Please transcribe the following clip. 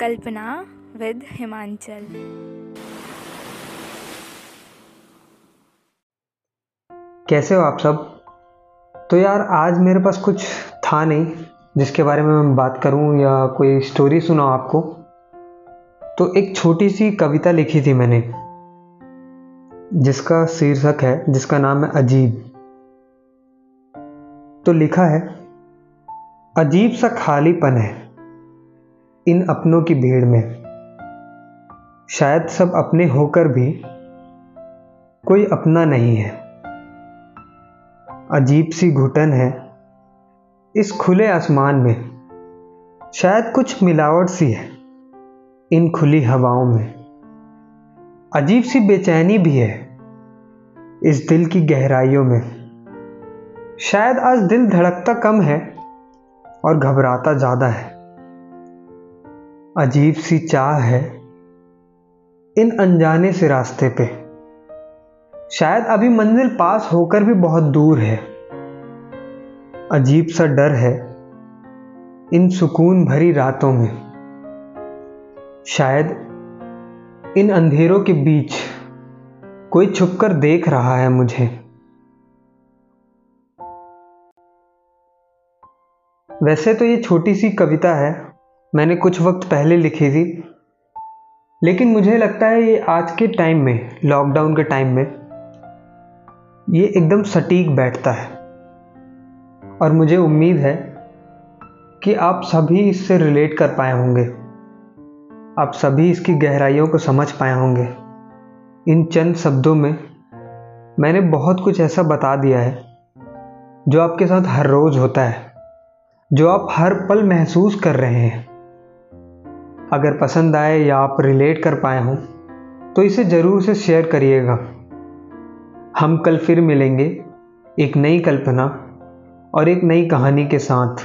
कल्पना with Himachal. कैसे हो आप सब? तो यार, आज मेरे पास कुछ था नहीं, जिसके बारे में मैं बात करूँ या कोई स्टोरी सुनाऊं आपको। तो एक छोटी सी कविता लिखी थी मैंने, जिसका शीर्षक है, जिसका नाम है अजीब। तो लिखा है, अजीब सा खालीपन है इन अपनों की भीड़ में। शायद सब अपने होकर भी कोई अपना नहीं है। अजीब सी घुटन है इस खुले आसमान में। शायद कुछ मिलावट सी है इन खुली हवाओं में। अजीब सी बेचैनी भी है इस दिल की गहराइयों में। शायद आज दिल धड़कता कम है और घबराता ज़्यादा है। अजीब सी चाह है इन अनजाने से रास्ते पे। शायद अभी मंजिल पास होकर भी बहुत दूर है। अजीब सा डर है इन सुकून भरी रातों में। शायद इन अंधेरों के बीच कोई छुपकर देख रहा है मुझे। वैसे तो ये छोटी सी कविता है मैंने कुछ वक्त पहले लिखी थी। लेकिन मुझे लगता है ये आज के टाइम में लॉकडाउन के टाइम में, ये एकदम सटीक बैठता है। और मुझे उम्मीद है कि आप सभी इससे रिलेट कर पाए होंगे। आप सभी इसकी गहराइयों को समझ पाए होंगे। इन चंद शब्दों में मैंने बहुत कुछ ऐसा बता दिया है, जो आपके साथ हर रोज़ होता है, जो आप हर पल महसूस कर रहे हैं। अगर पसंद आए या आप रिलेट कर पाए हों तो इसे ज़रूर से शेयर करिएगा। हम कल फिर मिलेंगे एक नई कल्पना और एक नई कहानी के साथ।